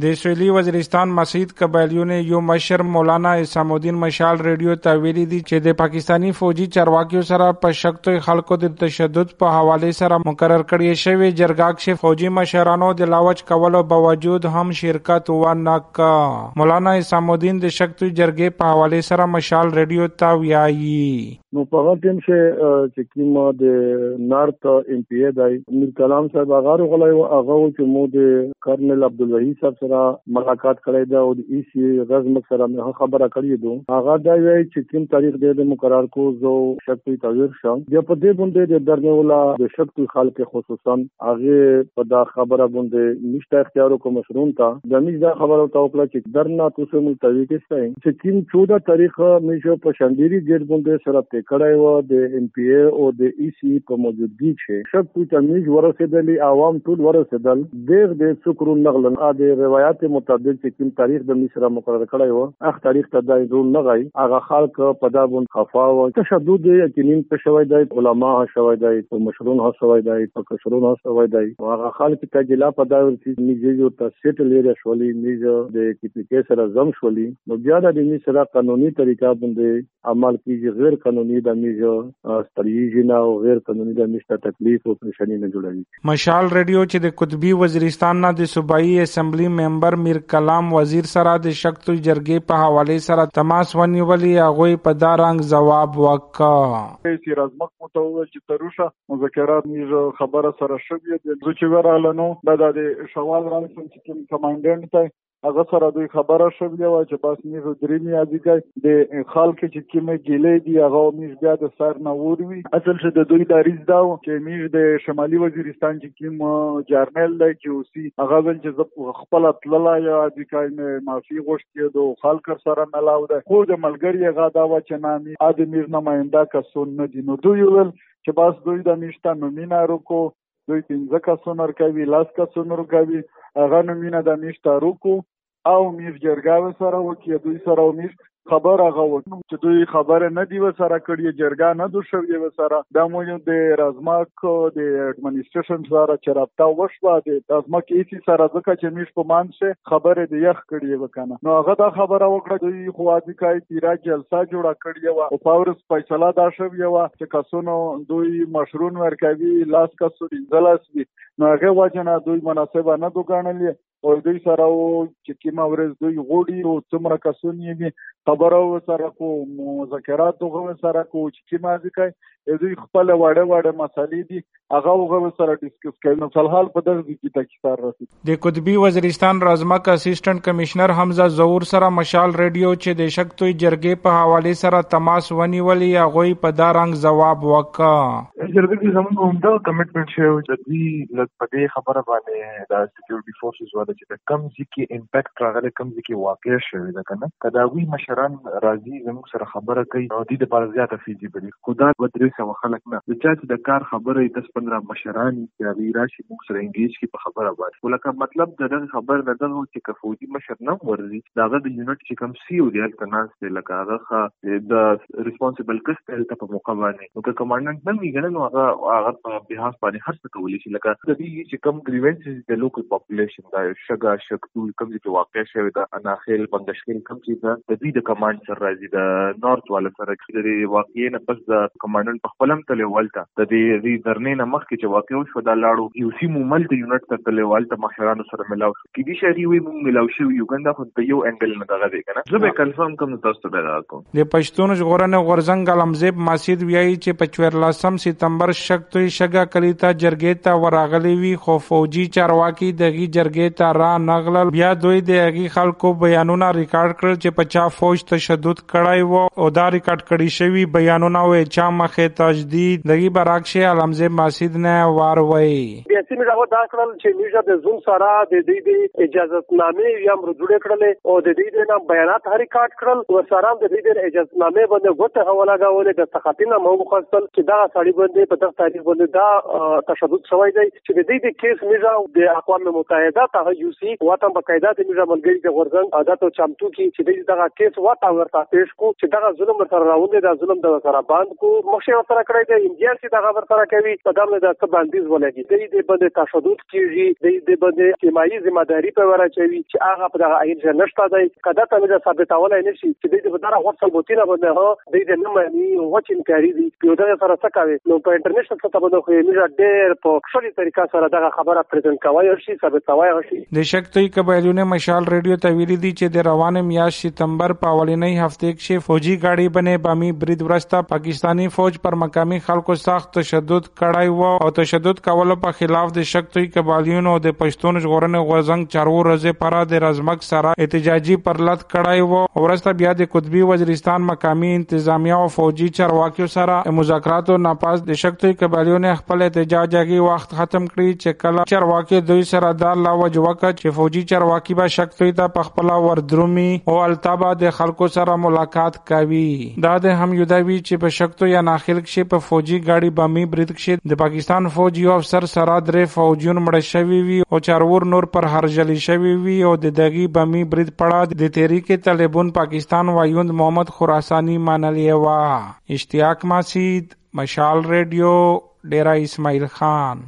د وزیرستان مسجد قبایلیو نے you Mishra Maulana Assam Uddin Mashal radio ته ویلي دي چې د پاکستانی فوجي چارواکیو سره په شکتو خلکو د تشدد په حواله سره مقرر کړی شوی جرګاک شه فوجي مشرانو د لاوچ کولو باوجود هم شرکت ونک مولانا اسام الدین د شکتو جرګې په حواله سره مشال ریډیو ته ویایي نو په هغه ټیم چې چې کوم د نارت ام پی ای دای میر کلام صاحب هغه غلای او هغه چې مو د کرنل عبد عبدالوحید صاحب سره ملاقات کړی دا او د ای سی رزم سره مې خبره کړې دو هغه دا وی چې کوم تاریخ د مقرر کو زو شکوي تغیر شم. بیا په دې باندې د درنه ولا د شکوي خلک خصوصا هغه په دا خبره باندې نشته اختیار کو مشرون تا د میز دا خبره تا وکړه چې درنا تاسو مو طریقې سره چې کوم 14 تاریخ مې شو په شنديري ګډ باندې سره ته کړای و، د ام پی ای او د ای سی په موجودګي کې. شکوي تمیز ورسېدلې عوام ټول ورسېدل دغه د سکرو نغلن ا د روایت مطابق چې کوم تاریخ د مصر مقرر کړی و هغه تاریخ ته دای رول نه غي هغه خلک په دا بون خفا او تشدد یقینین په شوی دی؟ علما شوی دی او مشرون ها شوی دی او کشرون ها شوی دی. هغه خلک ته جلا په دا ورته نیږي جو تاسیټ لري شولي نیږي د کی کې سره زم شولي نو بیا د دې سره قانوني طریقہ باندې عمل کیږي، غیر قانوني د میجو ستریږي نه او غیر قانوني د میشته تکلیف او پریشانی نه جوړوي مشال ریډیو چې د قطبی وزیرستان نه د صوبایي اسمبلی ممبر میر کلام وزیر سره د شکتو جرګې په حواله سره تماس ونیولې هغه په دا رنګ جواب وکړ چې رزمک متوجه چې تروشه مذاکرات میږي خبره سره شوې د چې وراله نو دا د شوال رانسم چې کوم کمانډنټ ته هغه سره دوی خبره شوې و چې بس میز درې میادي کوي د خلک چې کیمه ګیلې دی هغه میز بیا د سر نه وروي اصل چې د دوی داریز دا چې میز د شمالي وزیرستان چې کیم جرنل دی، چې اوسي هغه ول چې خپل تللا یا د کای معافي غوښتي دو خلک سره ملاو ده خو د ملګری هغه دا و چې نامي اد میر نماینده کسون نه دي. نو دوی ول چې بس دوی د میشته نومینا روکو دوی پنځه کسونه ورکوي لاس کسونه ورکوي. هغه نومینه د میشته روکو او میر جرګه سره وکي دوی سره میر خبر هغه و. چې دوی خبره نه دی وسره کړی جرګه نه دو شوی وسره د مو د رازماک د اډمنستریشن سره چې رابطه وشوه، د رازماک ایسی سره، ځکه چې میش په مانشه خبره دی یخ کړی وکنه نو هغه دا خبره وکړه، دوی خو ادي کای تیرا جلسه جوړه کړی و او پاورس فیصله دا شوی و چې کسونو دوی مشرون ورکوي لاس کسو انځلاس وي. نو هغه وجنه دوی مناسبه نه دوګانلې او دوی سره او چې کوم ورځ دوی غوډي او څومره کسونی یې خبرو سره کو مذاکرات دغه سره کو چې کی مازی کوي دوی خپل وړه وړه مسالې دي هغه هغه سره ډیسکس کوي نو فلحال په دغه کې تکثر رسید. د قطبی وزیرستان رازمک اسسټنټ کمشنر حمزه زور سره مشال ریډیو چې د شکتوی جرګې په حواله سره تماس ونیولې هغه په دا رنګ جواب وکړه جرګې کې زموږ همدا کمټمنټ شوی چې دوی لږ په دې خبره باندې د سکیورټي فورسز چې کم ځکه امپیکټ راغلی کم ځکه واقع شوی ده کنه کدا وی مشر مشران راځي زموږ سره خبره کوي. او د دې لپاره زیاته فیزیبل خدا و درې سو خلک نه. د چا چې د کار خبره 10 15 مشران چې هغه راشي موږ سره انګیج کی په خبره باندې. ولکه مطلب د دغه خبر نه دغه چې کفودي مشر نه ورزي داغه د یونټ چې کم سی او دی التناس دی. لکه هغه د ریسپانسیبل کس ته په موقع باندې. نو که کمانډنټ نه ویګنه نو هغه هغه په بهاس باندې هر څه کولی شي. لکه د دې چې کم گریونس د لوکل پاپولیشن دا شګه شکتول کم چې واقع شوی دا اناخیل بندشکل کم چې دا، د دې د کمانډ سره راځي د نارت والا سره چې د واقعي نه پس د کمانډنټ په خپلم تل ولته د دې ری درنې نه مخ کې چې واقع وشو دا لاړو یو سی مومل د یونټ ته تل ولته مشرانو سره ملاو شو. کې دي شری وي مونږ ملاو شو یوګندا خو د یو انګل نه دغه دی کنه زه به کنفرم کوم تاسو ته دا کوم. د پښتون ژغورنه غورزنګ علمزیب مسجد ویایي چې په 14 سپتمبر شکتوي شګه کلیتا جرګې ته ورغلي وي خو فوجي چارواکي دغه جرګې ته را نغلل. بیا دوی د هغه خلکو بیانونه ریکارډ کړل چې په چا فوج تشدد کړای وو او دا ریکارډ کړی شوی بیانونه و چا مخه تجدید دغه برعکس علمزیب مسجد نه وار وای بیا سیمه دا دا کړل چې میژه د زوم سره د دې د اجازه نامې یا مر جوړ کړل او د دې د بیانات هر ریکارډ کړل. او سره د دې د اجازه نامې باندې غوته حواله غولې د تخاطینه مو مخصل چې دا سړی باندې، په دغه تاریخ باندې دا تشدد شوی دی. چې د دې د کیس میژه د اقوام متحده ته یو سی واته بقاعده د میرا ملګری د غورزنګ عادت او چمتو کی چې دغه کیس و واته ورته پیش کو چې دغه ظلم سره راوندې د ظلم د سره باند کو. مخشه سره کړی دی انډیا چې دغه ور سره کوي، په دغه د څه باندې ولګي. د دې باندې تشدد کیږي د دې باندې کیمایي ذمہ داری په ورا چوي، چې هغه په دغه عین نشته دی. کدا ته موږ ثابتولای نشي چې د دې بدره غوښتل بوتینه باندې هو د دې نه مانی وچین کاری دي. یو دغه سره څه کوي؟ نو په انټرنیشنل سطح باندې خو موږ ډېر په ښه طریقه سره دغه خبره پریزنټ کوي او شي ثابتوي او شي. د شکتوي قبایلونه مشال ریډیو ته ویلي دي چې د روانه میاشت ستمبر په اولنۍ هفته کې فوجي گاڑی بنے، بامی برید ورستا پاکستانی فوج پر مقامی خلکو سخت تشدد کړای و او تشدد کولو په خلاف د شکتوي قبایلیونو د پښتون ژغورنې غوزنګ چارو رزه پر د رزمک سره احتجاجي پرلط کړای و ورستا بیا د قطبی وزیرستان مقامی انتظامیه او فوجي چارواکیو سره مذاکرات او ناپاس د شکتوي قبایلیونو خپل احتجاج اگی وخت ختم کړی چې کله چارواکي دوی سره د لا وجوکه چې فوجي چارواکي به شکتوي ته پخپلا وردرومي او التابا د خلکو سره ملاقات کوي. دا د هم یودوي چې په شکتو یا ناخل کې په فوجي گاڑی بامي برید کې د پاکستان فوجي افسر سره درې فوجیون مړ شوی وي او چارور نور پر هرجلی شوی وي او د دغي بامي برید پړه د تحریک طالبان پاکستان وایوند محمد خراسانی مانلی وا اشتیاق ماسید، مشال ریڈیو ڈیرا اسماعیل خان.